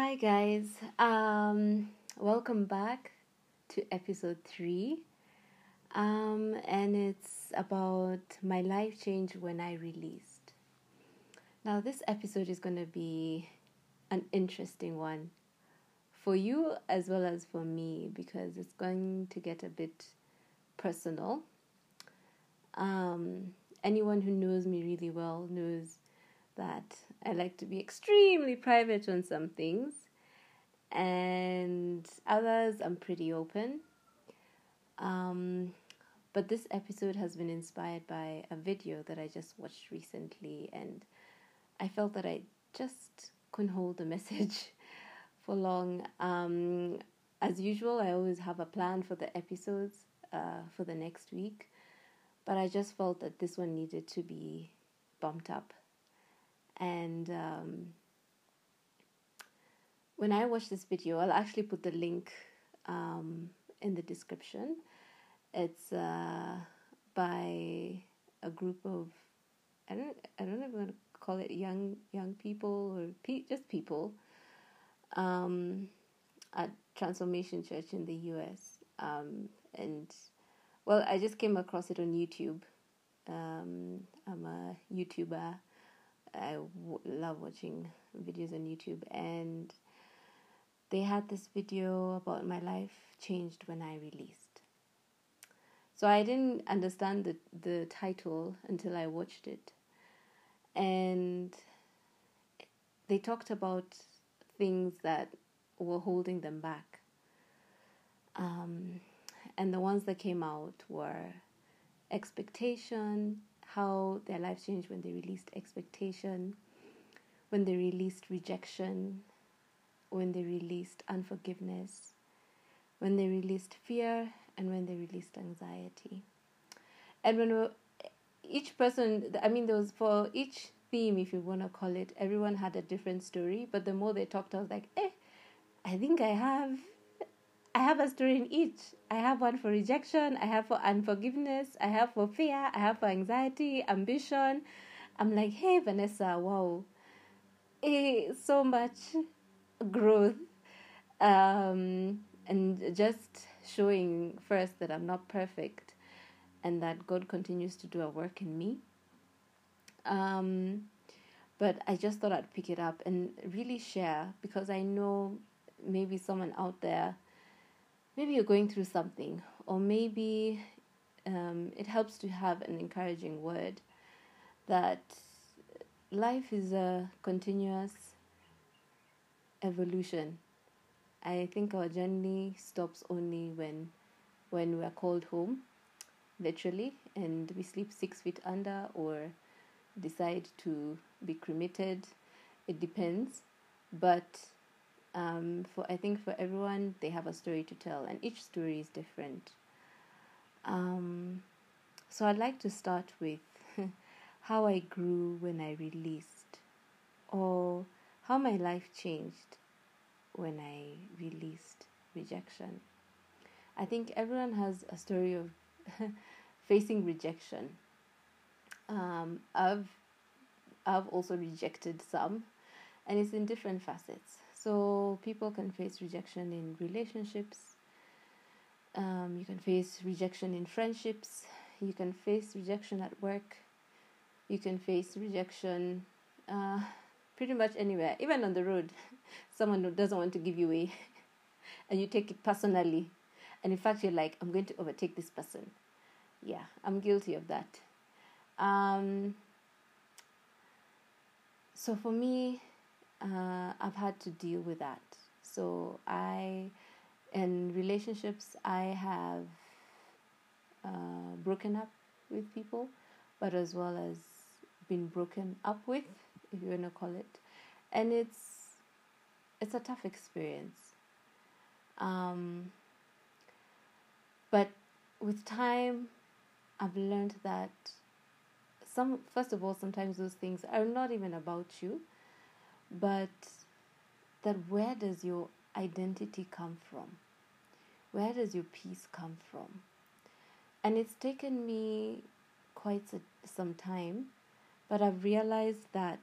Hi guys. Um welcome back to episode 3. Um and it's about my life change when I released. Now this episode is going to be an interesting one for you as well as for me because it's going to get a bit personal. Um anyone who knows me really well knows that I like to be extremely private on some things, and others I'm pretty open. Um, but this episode has been inspired by a video that I just watched recently, and I felt that I just couldn't hold the message for long. Um, as usual, I always have a plan for the episodes uh, for the next week, but I just felt that this one needed to be bumped up and um, when I watch this video, I'll actually put the link um, in the description. It's uh, by a group of I don't I don't to call it young young people or pe- just people um, at Transformation Church in the U.S. Um, and well, I just came across it on YouTube. Um, I'm a YouTuber I w- love watching videos on YouTube, and they had this video about my life changed when I released. So I didn't understand the the title until I watched it, and they talked about things that were holding them back. Um, and the ones that came out were expectation, how their lives changed when they released expectation, when they released rejection, when they released unforgiveness, when they released fear, and when they released anxiety. And when each person, I mean, there was for each theme, if you want to call it, everyone had a different story. But the more they talked, I was like, eh, I think I have I have a story in each. I have one for rejection, I have for unforgiveness, I have for fear, I have for anxiety, ambition. I'm like, hey, Vanessa, wow, eh, so much growth. Um, and just showing first that I'm not perfect and that God continues to do a work in me. Um, but I just thought I'd pick it up and really share because I know maybe someone out there maybe you're going through something, or maybe um, it helps to have an encouraging word that life is a continuous evolution. I think our journey stops only when when we are called home, literally, and we sleep six feet under or decide to be cremated. It depends, but um, for I think for everyone they have a story to tell, and each story is different. Um, so I'd like to start with how I grew when I released, or how my life changed when I released rejection. I think everyone has a story of facing rejection. Um, I've I've also rejected some, and it's in different facets. So people can face rejection in relationships. Um, you can face rejection in friendships. You can face rejection at work. You can face rejection uh, pretty much anywhere, even on the road. Someone who doesn't want to give you way, and you take it personally. And in fact, you're like, I'm going to overtake this person. Yeah, I'm guilty of that. Um, so for me, uh, I've had to deal with that. So I, in relationships, I have uh, broken up with people, but as well as been broken up with, if you want to call it, and it's it's a tough experience. Um, but with time, I've learned that some first of all, sometimes those things are not even about you but that where does your identity come from? Where does your peace come from? And it's taken me quite some time, but I've realized that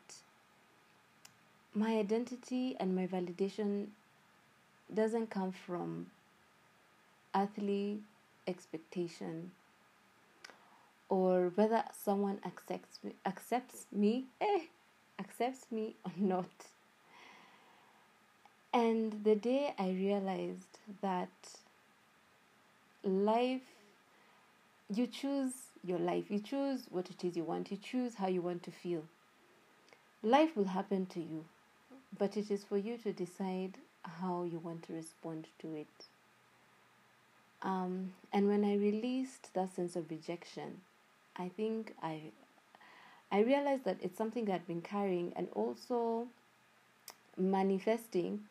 my identity and my validation doesn't come from earthly expectation or whether someone accepts me, accepts me, eh, accepts me or not. And the day I realized that life, you choose your life, you choose what it is you want, you choose how you want to feel. Life will happen to you, but it is for you to decide how you want to respond to it. Um, and when I released that sense of rejection, I think I I realized that it's something I've been carrying and also manifesting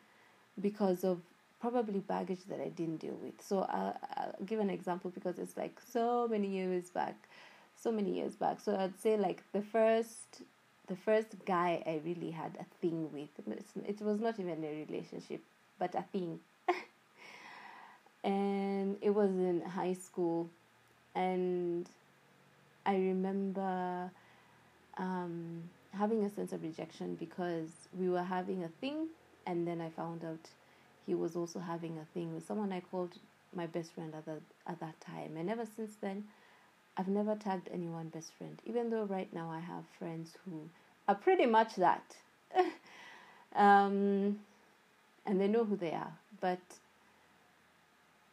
because of probably baggage that I didn't deal with. So I'll, I'll give an example because it's like so many years back, so many years back. So I'd say like the first the first guy I really had a thing with. It was not even a relationship, but a thing. and it was in high school and I remember um, having a sense of rejection because we were having a thing, and then I found out he was also having a thing with someone I called my best friend at that at that time. And ever since then, I've never tagged anyone best friend, even though right now I have friends who are pretty much that. um, and they know who they are, but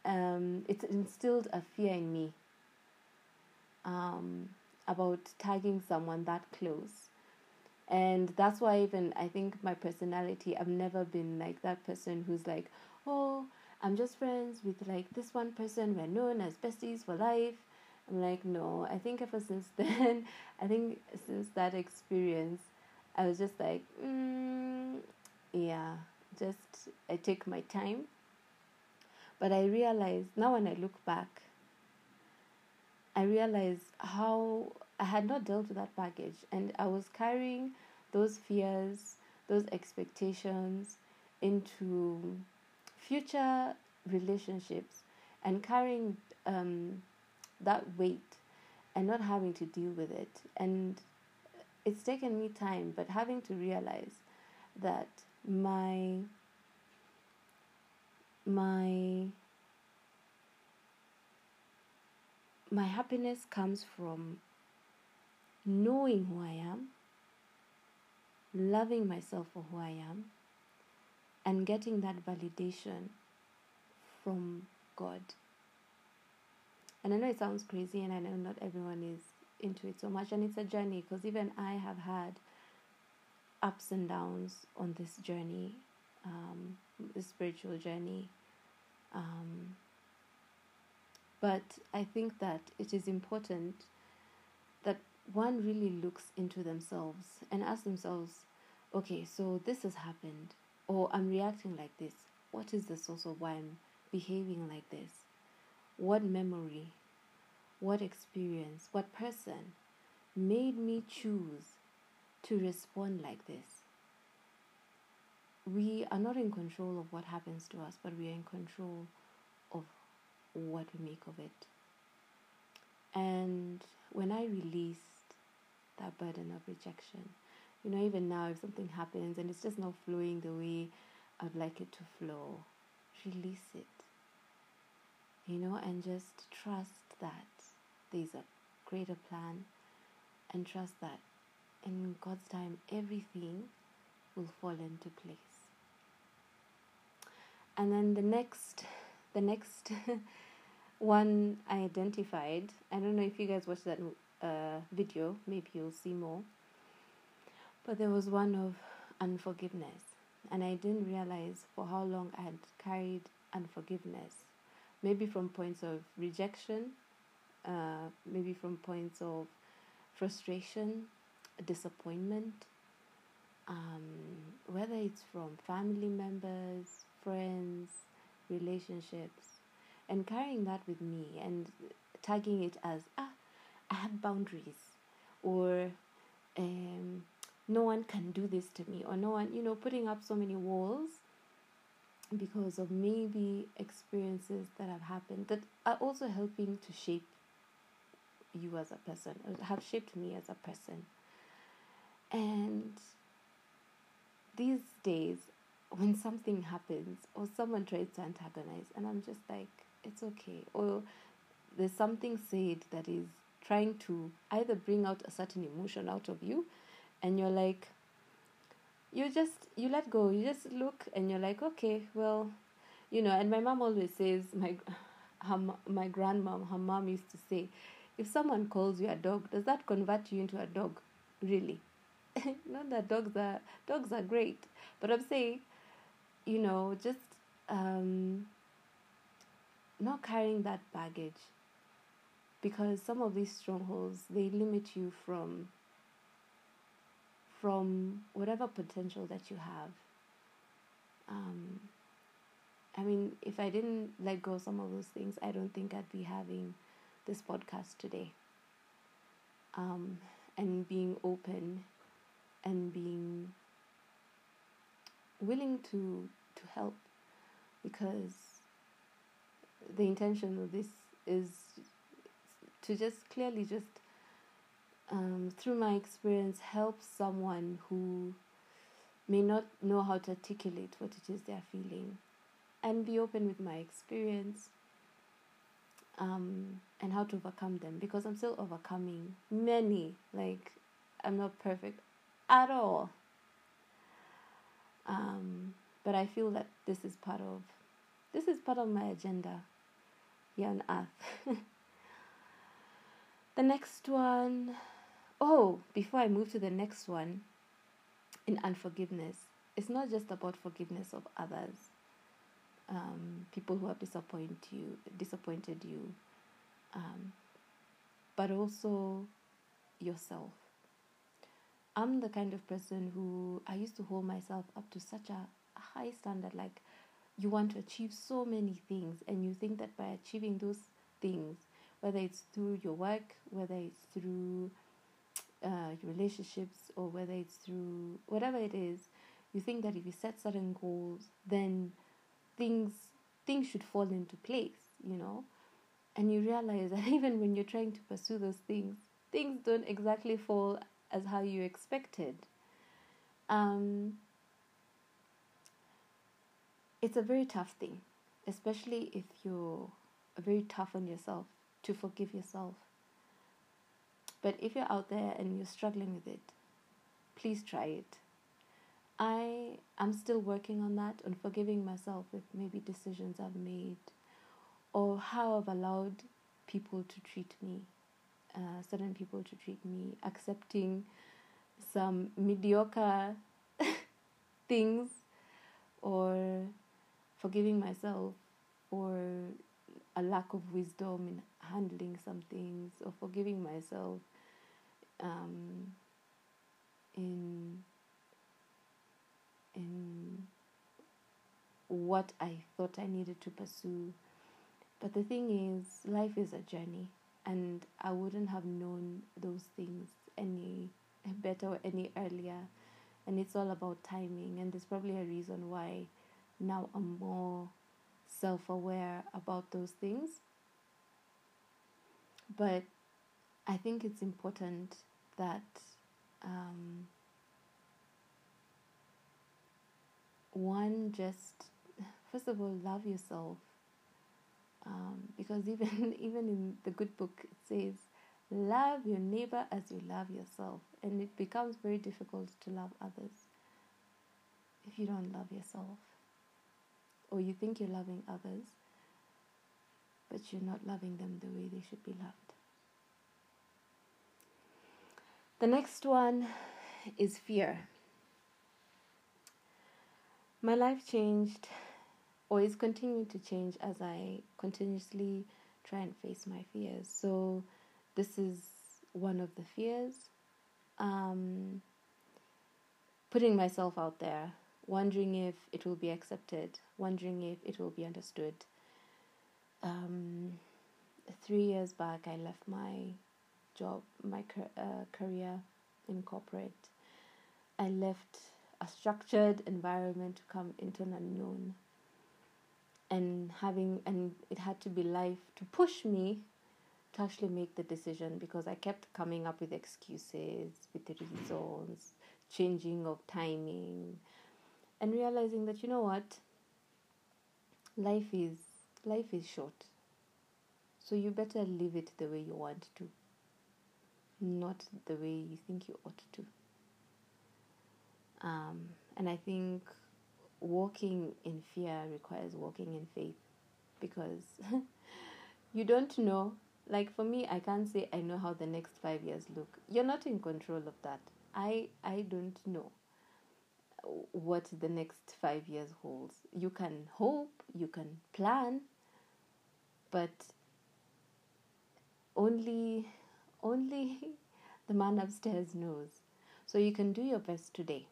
um, it's instilled a fear in me um, about tagging someone that close. And that's why, even I think my personality, I've never been like that person who's like, oh, I'm just friends with like this one person, we're known as besties for life. I'm like, no, I think ever since then, I think since that experience, I was just like, mm, yeah, just I take my time. But I realized now when I look back, I realized how I had not dealt with that baggage and I was carrying those fears, those expectations into future relationships and carrying um, that weight and not having to deal with it. And it's taken me time, but having to realize that my my my happiness comes from knowing who I am, loving myself for who I am, and getting that validation from God. And I know it sounds crazy, and I know not everyone is into it so much, and it's a journey because even I have had ups and downs on this journey, um, the spiritual journey. Um, but I think that it is important that one really looks into themselves and asks themselves, okay, so this has happened, or I'm reacting like this. What is the source of why I'm behaving like this? What memory, what experience, what person made me choose to respond like this? We are not in control of what happens to us, but we are in control what we make of it. And when I released that burden of rejection, you know, even now, if something happens and it's just not flowing the way I'd like it to flow, release it. You know, and just trust that there's a greater plan and trust that in God's time everything will fall into place. And then the next the next one I identified, I don't know if you guys watched that uh, video, maybe you'll see more. But there was one of unforgiveness, and I didn't realize for how long I had carried unforgiveness. Maybe from points of rejection, uh, maybe from points of frustration, disappointment, um, whether it's from family members, friends, relationships and carrying that with me and tagging it as ah i have boundaries or um, no one can do this to me or no one you know putting up so many walls because of maybe experiences that have happened that are also helping to shape you as a person have shaped me as a person. And these days, when something happens or someone tries to antagonize, and I'm just like, it's okay, or there's something said that is trying to either bring out a certain emotion out of you, and you're like, you just you let go. You just look and you're like okay well you know and my mom always says my her, my grandmom her mom used to say if someone calls you a dog does that convert you into a dog? Really? Not that dogs are dogs are great. But i'm saying you know just um not carrying that baggage because some of these strongholds they limit you from from whatever potential that you have. Um, I mean, if I didn't let go of some of those things, I don't think I'd be having this podcast today. Um, and being open and being willing to to help because the intention of this is to just clearly just um, through my experience, help someone who may not know how to articulate what it is they're feeling and be open with my experience um, and how to overcome them because I'm still overcoming many. Like, I'm not perfect at all. Um, but I feel that this is part of this is part of my agenda here on earth. the next one Oh, before I move to the next one, in unforgiveness, it's not just about forgiveness of others, um, people who have disappointed you, disappointed you, um, but also yourself. I'm the kind of person who I used to hold myself up to such a high standard, like you want to achieve so many things, and you think that by achieving those things, whether it's through your work, whether it's through uh, relationships or whether it's through whatever it is, you think that if you set certain goals, then things things should fall into place, you know, and you realize that even when you're trying to pursue those things, things don't exactly fall as how you expected. Um, it's a very tough thing, especially if you're very tough on yourself to forgive yourself but if you're out there and you're struggling with it, please try it. I am still working on that, on forgiving myself with maybe decisions I've made or how I've allowed people to treat me, uh, certain people to treat me, accepting some mediocre things or forgiving myself for a lack of wisdom in handling some things or forgiving myself um, in in what I thought I needed to pursue. But the thing is, life is a journey, and I wouldn't have known those things any better or any earlier. And it's all about timing, and there's probably a reason why now I'm more self aware about those things. But I think it's important that um, one just first of all love yourself. Um, because even even in the good book it says love your neighbor as you love yourself. And it becomes very difficult to love others if you don't love yourself or you think you're loving others but you're not loving them the way they should be loved The next one is fear. My life changed or is continuing to change as I continuously try and face my fears. So, this is one of the fears. Um, putting myself out there, wondering if it will be accepted, wondering if it will be understood. Um, three years back, I left my job, my uh, career in corporate. I left a structured environment to come into an unknown. And having, and it had to be life to push me to actually make the decision because I kept coming up with excuses, with reasons, changing of timing, and realizing that you know what? Life is life is short. So you better live it the way you want to not the way you think you ought to. Um, and i think walking in fear requires walking in faith because you don't know. Like for me i can't say i know how the next 5 years look. You're not in control of that. I i don't know what the next 5 years holds. You can hope you can plan but only only the man upstairs knows. So you can do your best today.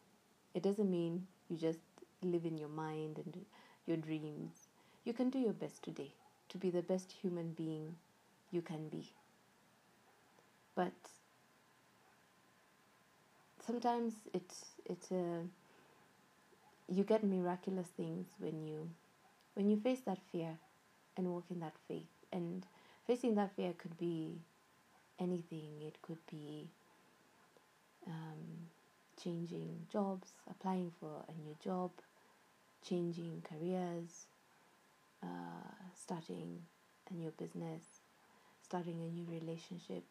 It doesn't mean you just live in your mind and your dreams. You can do your best today to be the best human being you can be. But sometimes it it uh, you get miraculous things when you when you face that fear and walk in that faith. And facing that fear could be anything. It could be um, changing jobs, applying for a new job, changing careers, uh, starting a new business, starting a new relationship.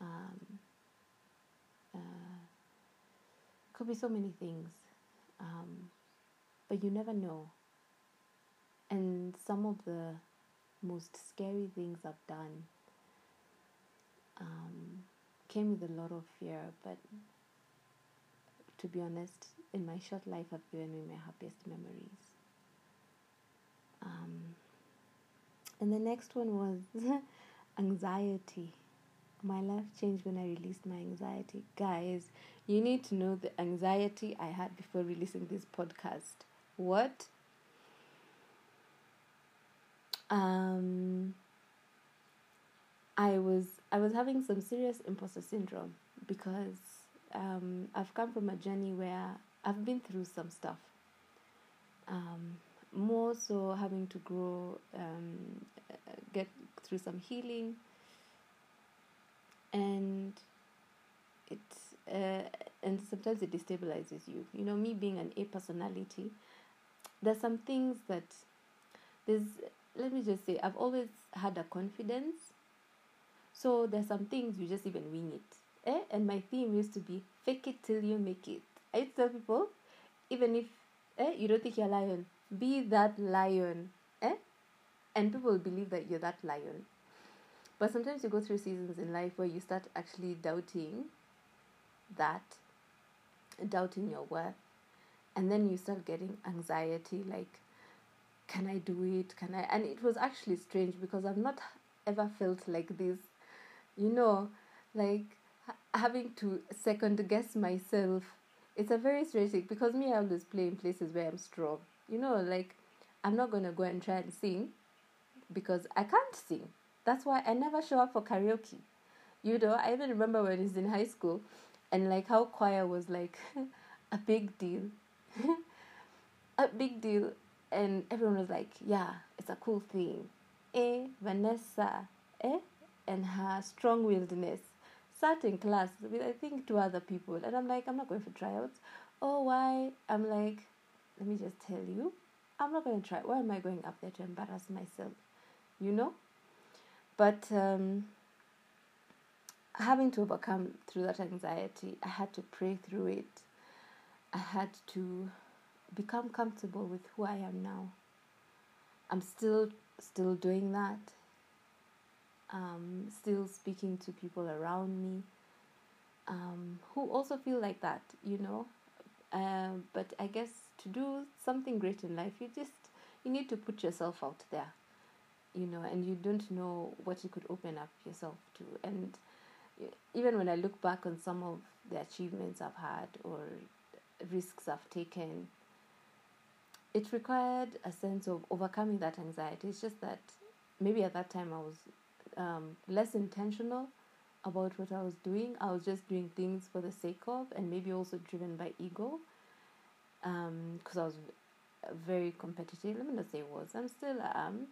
Um, uh, could be so many things, um, but you never know. And some of the most scary things I've done um, came with a lot of fear, but to be honest, in my short life, have given me my happiest memories. Um, and the next one was anxiety. My life changed when I released my anxiety. Guys, you need to know the anxiety I had before releasing this podcast. What? Um, I was I was having some serious imposter syndrome because um, I've come from a journey where I've been through some stuff. Um, more so having to grow, um, get through some healing, and it uh, and sometimes it destabilizes you. You know, me being an A personality, there's some things that there's. Let me just say, I've always had a confidence. So there's some things you just even wing it. Eh? And my theme used to be fake it till you make it. I used to tell people, even if eh, you don't think you're a lion, be that lion. Eh? And people believe that you're that lion. But sometimes you go through seasons in life where you start actually doubting that, doubting your worth. And then you start getting anxiety like, can I do it? Can I? And it was actually strange because I've not ever felt like this, you know, like having to second guess myself. It's a very strange thing because me, I always play in places where I'm strong. You know, like I'm not gonna go and try and sing because I can't sing. That's why I never show up for karaoke. You know, I even remember when I was in high school and like how choir was like a big deal. a big deal. And everyone was like, yeah, it's a cool thing. Eh, Vanessa, eh, and her strong willedness sat in class with I think two other people, and I'm like, I'm not going for tryouts. Oh, why? I'm like, let me just tell you, I'm not going to try. Why am I going up there to embarrass myself? You know? But um, having to overcome through that anxiety, I had to pray through it. I had to become comfortable with who I am now. I'm still still doing that. Um, still speaking to people around me um, who also feel like that, you know. Uh, but I guess to do something great in life, you just you need to put yourself out there, you know, and you don't know what you could open up yourself to. And even when I look back on some of the achievements I've had or risks I've taken, it required a sense of overcoming that anxiety. It's just that maybe at that time I was um, less intentional about what I was doing. I was just doing things for the sake of, and maybe also driven by ego. Because um, I was very competitive. Let me not say was. I'm still am,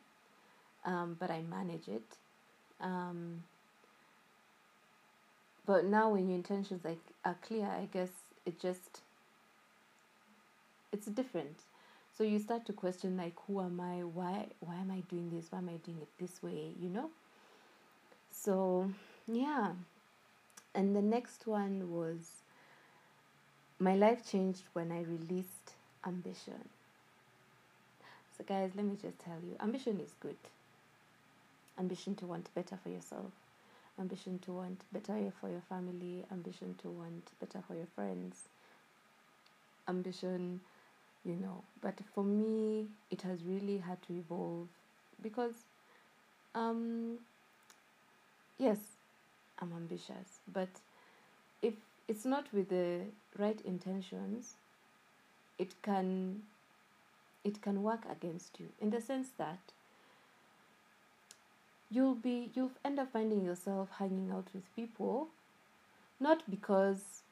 um, but I manage it. Um, but now, when your intentions like are clear, I guess it just it's different. So you start to question like who am i? Why why am i doing this? Why am i doing it this way? You know? So yeah. And the next one was my life changed when i released ambition. So guys let me just tell you ambition is good ambition to want better for yourself ambition to want better for your family ambition to want better for your friends. Ambition you know but for me it has really had to evolve because um yes i'm ambitious but if it's not with the right intentions it can it can work against you in the sense that you'll be you'll end up finding yourself hanging out with people not because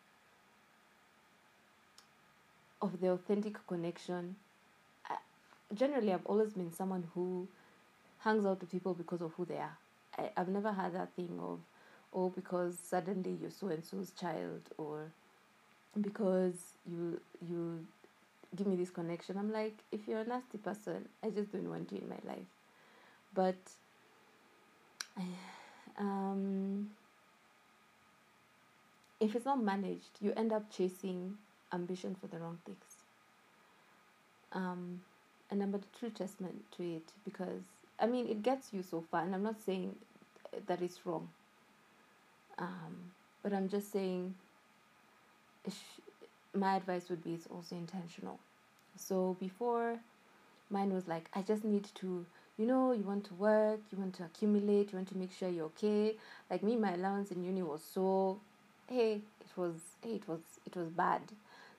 of the authentic connection. I, generally, I've always been someone who hangs out with people because of who they are. I, I've never had that thing of, oh, because suddenly you're so and so's child, or because you you give me this connection. I'm like, if you're a nasty person, I just don't want you in my life. But, um, if it's not managed, you end up chasing ambition for the wrong things. Um, and I'm a true testament to it because I mean it gets you so far, and I'm not saying that it's wrong. Um, but I'm just saying, my advice would be it's also intentional. So before, mine was like I just need to, you know, you want to work, you want to accumulate, you want to make sure you're okay. Like me, my allowance in uni was so, hey, it was, hey, it was, it was bad.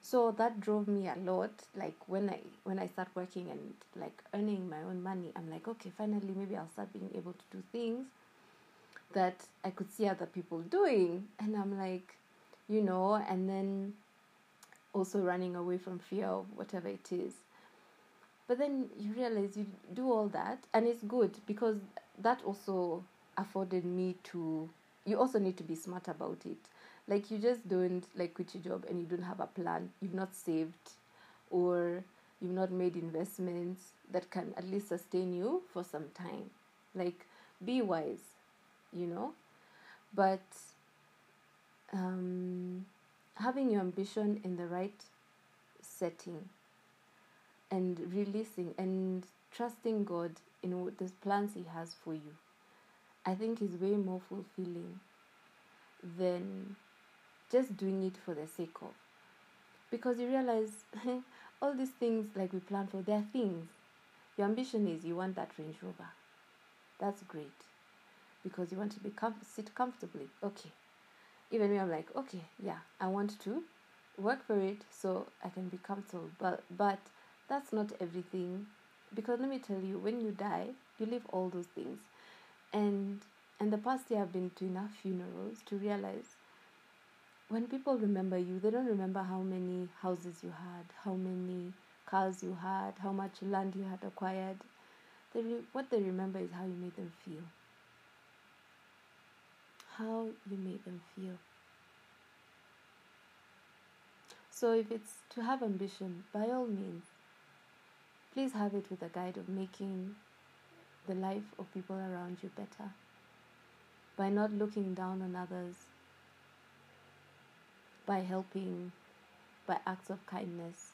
So that drove me a lot. Like when i when i start working and like earning my own money i'm like okay finally maybe i'll start being able to do things that i could see other people doing. And i'm like you know and then also running away from fear of whatever it is but then you realize you do all that and it's good because that also afforded me to you also need to be smart about it. Like you just don't like quit your job and you don't have a plan. You've not saved or you've not made investments that can at least sustain you for some time. Like be wise you know? But um, having your ambition in the right setting and releasing and trusting god in what the plans he has for you i think is way more fulfilling than just doing it for the sake of. Because you realize all these things like we plan for, they're things. Your ambition is you want that Range Rover. That's great. Because you want to be com- sit comfortably. Okay. Even me, I'm like, okay, yeah, I want to work for it so I can be comfortable. But but that's not everything. Because let me tell you, when you die, you leave all those things. And and the past year I've been to enough funerals to realize when people remember you, they don't remember how many houses you had, how many cars you had, how much land you had acquired. They re- what they remember is how you made them feel. How you made them feel. So, if it's to have ambition, by all means, please have it with a guide of making the life of people around you better by not looking down on others by helping, by acts of kindness.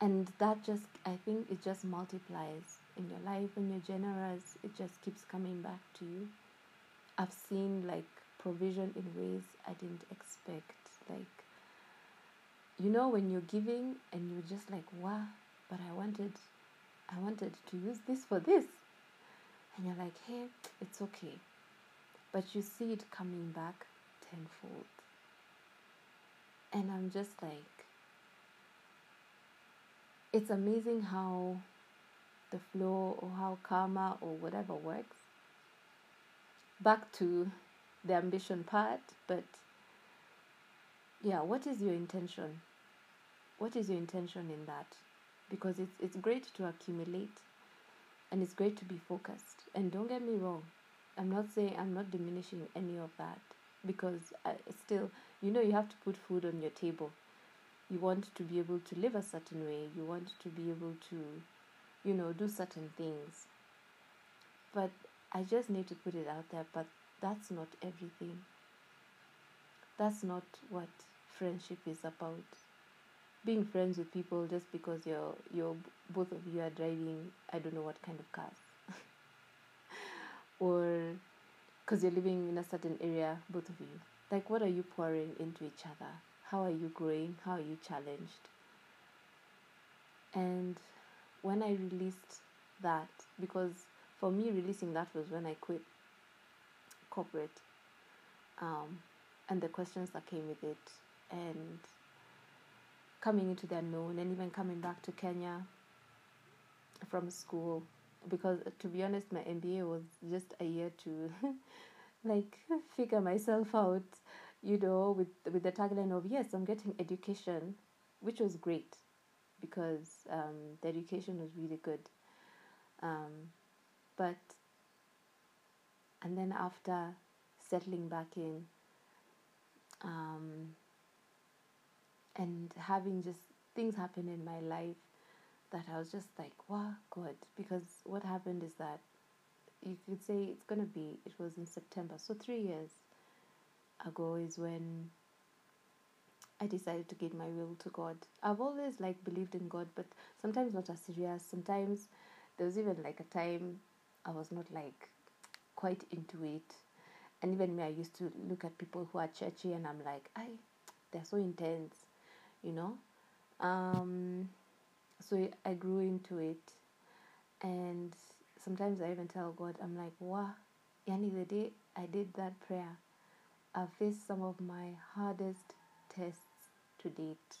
And that just, I think, it just multiplies in your life. When you're generous, it just keeps coming back to you. I've seen like provision in ways I didn't expect. Like, you know, when you're giving and you're just like, wow, but I wanted, I wanted to use this for this. And you're like, hey, it's okay. But you see it coming back tenfold. And I'm just like, it's amazing how the flow or how karma or whatever works. Back to the ambition part, but yeah, what is your intention? What is your intention in that? Because it's it's great to accumulate and it's great to be focused. And don't get me wrong, I'm not saying I'm not diminishing any of that because I, still, you know, you have to put food on your table. you want to be able to live a certain way you want to be able to you know do certain things but i just need to put it out there but that's not everything that's not what friendship is about being friends with people just because you're you're both of you are driving I don't know what kind of cars. Or because you're living in a certain area both of you. Like what are you pouring into each other? How are you growing? How are you challenged? And when I released that because for me releasing that was when I quit corporate um, and the questions that came with it and coming into the unknown and even coming back to Kenya from school. Because to be honest my MBA was just a year to like figure myself out you know with with the tagline of yes I'm getting education which was great because um, the education was really good. Um, but and then after settling back in um, and having just things happen in my life that I was just like, wow, God. Because what happened is that you could say it's going to be, it was in September. So three years ago is when I decided to give my will to God. I've always like believed in God, but sometimes not as serious. Sometimes there was even like a time I was not like quite into it. And even me, I used to look at people who are churchy and I'm like, I, they're so intense you know? Um, so i grew into it. And sometimes i even tell god i'm like wow yani the day i did that prayer i faced some of my hardest tests to date.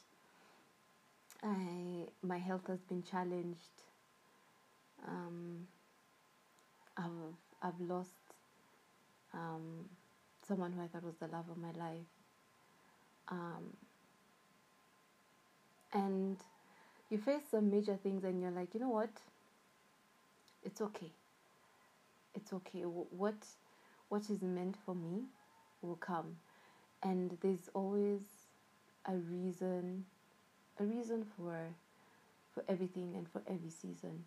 I my health has been challenged. Um, I've, I've lost um, someone who I thought was the love of my life. Um, and you face some major things and you're like you know what? It's okay. It's okay. What what is meant for me will come. And there's always a reason a reason for for everything and for every season.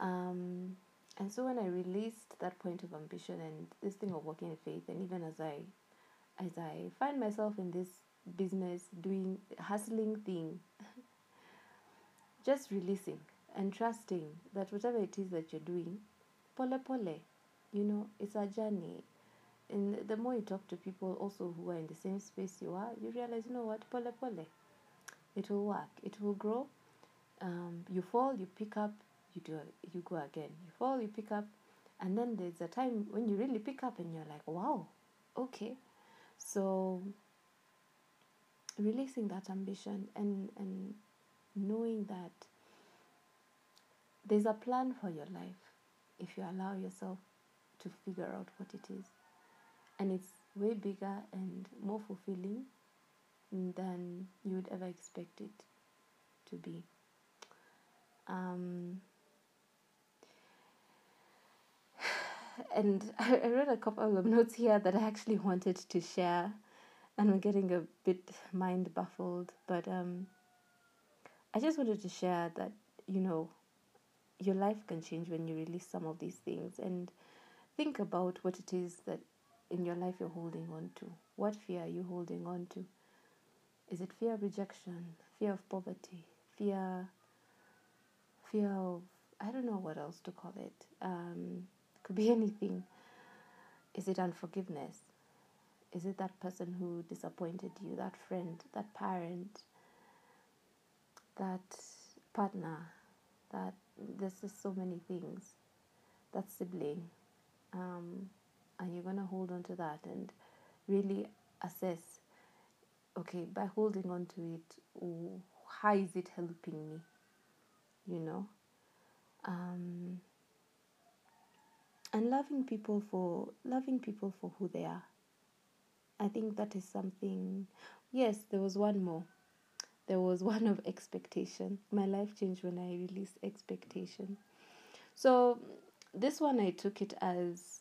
Um, and so when I released that point of ambition and this thing of walking in faith, and even as I as I find myself in this business, doing hustling thing. Just releasing and trusting that whatever it is that you're doing, pole pole, you know, it's a journey. And the more you talk to people also who are in the same space you are, you realize, you know what, pole pole, it will work, it will grow. Um, you fall, you pick up, you do, you go again. You fall, you pick up, and then there's a time when you really pick up and you're like, wow, okay. So releasing that ambition and and knowing that there's a plan for your life if you allow yourself to figure out what it is. And it's way bigger and more fulfilling than you would ever expect it to be. Um, and I, I wrote a couple of notes here that I actually wanted to share and I'm getting a bit mind baffled, but um, I just wanted to share that you know your life can change when you release some of these things and think about what it is that in your life you're holding on to. What fear are you holding on to? Is it fear of rejection, fear of poverty, fear, fear of I don't know what else to call it. Um, could be anything. Is it unforgiveness? Is it that person who disappointed you, that friend, that parent, that partner, that there's just so many things, that sibling? Um, and you're going to hold on to that and really assess okay, by holding on to it, how is it helping me? You know? Um, and loving people for loving people for who they are I think that is something. Yes, there was one more. There was one of expectation. My life changed when I released expectation. So, this one I took it as,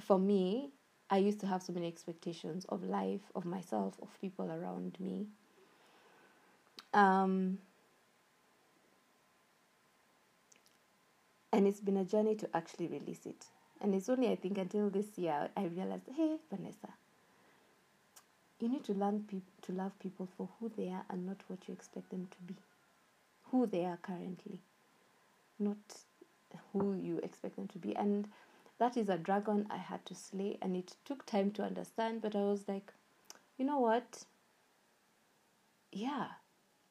for me, I used to have so many expectations of life, of myself, of people around me. Um, and it's been a journey to actually release it. And it's only, I think, until this year I realized, hey, Vanessa, you need to learn pe- to love people for who they are and not what you expect them to be, who they are currently, not who you expect them to be. And that is a dragon I had to slay, and it took time to understand. But I was like, you know what? Yeah,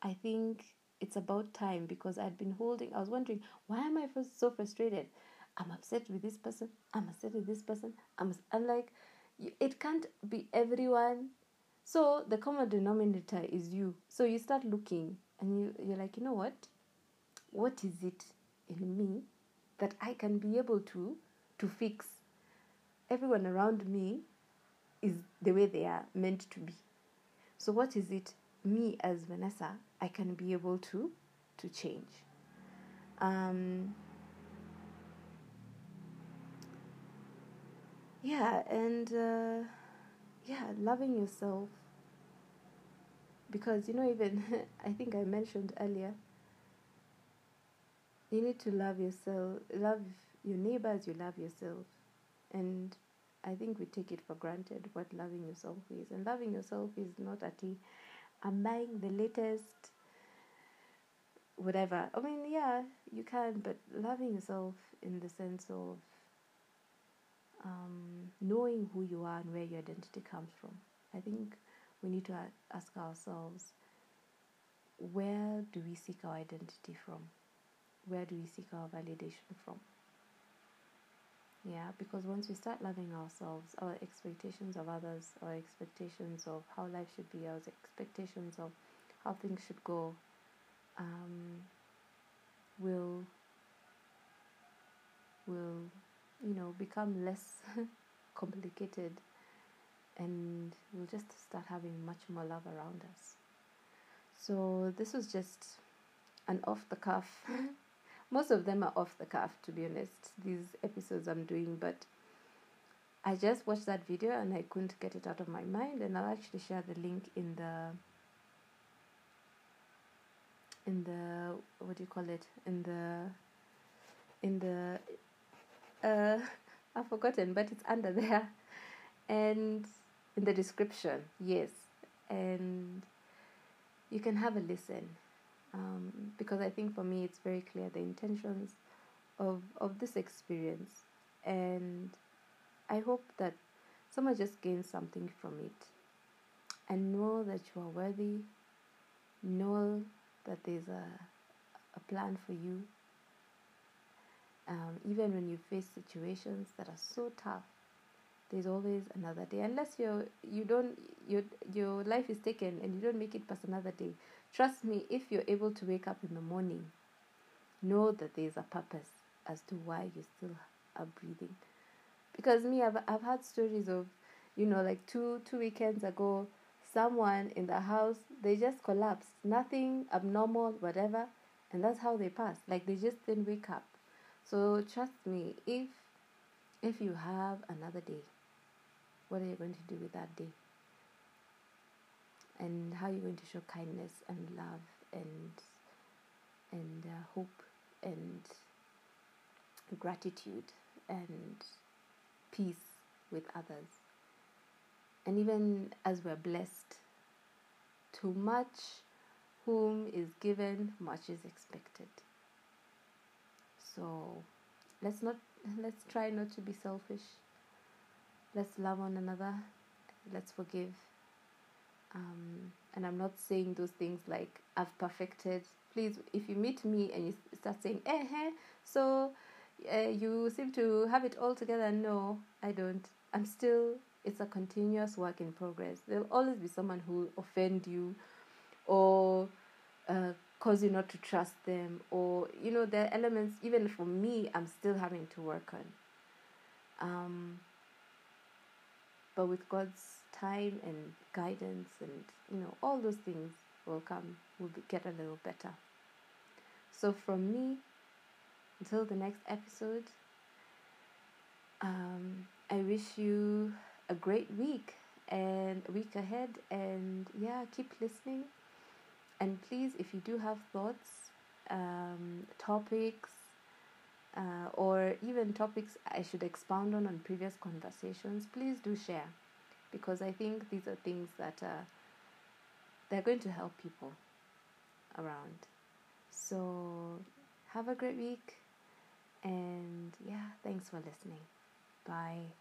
I think it's about time because I'd been holding. I was wondering why am I so frustrated? I'm upset with this person. I'm upset with this person. I'm, I'm like, it can't be everyone. So the common denominator is you. So you start looking and you, you're like, you know what? What is it in me that I can be able to to fix? Everyone around me is the way they are meant to be. So what is it me as Vanessa I can be able to to change? Um, yeah, and uh, yeah, loving yourself. Because you know even I think I mentioned earlier you need to love yourself love your neighbors you love yourself. And I think we take it for granted what loving yourself is. And loving yourself is not at I'm buying the latest whatever. I mean yeah you can but loving yourself in the sense of um, knowing who you are and where your identity comes from I think we need to ask ourselves where do we seek our identity from? Where do we seek our validation from? Yeah, because once we start loving ourselves, our expectations of others, our expectations of how life should be, our expectations of how things should go, um, will will you know become less complicated and we'll just start having much more love around us. So, this was just an off the cuff. Most of them are off the cuff, to be honest, these episodes I'm doing, but I just watched that video and I couldn't get it out of my mind, and I'll actually share the link in the in the what do you call it in the in the uh I've forgotten but it's under there and in the description, yes. And you can have a listen um, because I think for me it's very clear the intentions of, of this experience. And I hope that someone just gains something from it and know that you are worthy, know that there's a, a plan for you. Um, even when you face situations that are so tough there's always another day. Unless you're you don't your your life is taken and you don't make it past another day. Trust me if you're able to wake up in the morning know that there's a purpose as to why you still are breathing. Because me I've, I've had stories of you know like two two weekends ago someone in the house they just collapsed. Nothing abnormal whatever. And that's how they passed. Like they just didn't wake up so trust me if if you have another day what are you going to do with that day? And how are you're going to show kindness and love and and uh, hope and gratitude and peace with others. And even as we're blessed, too much whom is given, much is expected. So let's not let's try not to be selfish. Let's love one another. Let's forgive. Um, and i'm not saying those things like i've perfected. Please if you meet me and you start saying eh, eh so uh, you seem to have it all together. No i don't. I'm still it's a continuous work in progress. There'll always be someone who offend you or uh, cause you not to trust them or you know there are elements even for me i'm still having to work on um, but with God's time and guidance and you know all those things will come will be, get a little better. So from me until the next episode, um, I wish you a great week and week ahead. And yeah, keep listening. And please, if you do have thoughts, um, topics, uh, or even topics I should expound on on previous conversations, please do share because I think these are things that uh, they're going to help people around. So have a great week and yeah, thanks for listening. Bye.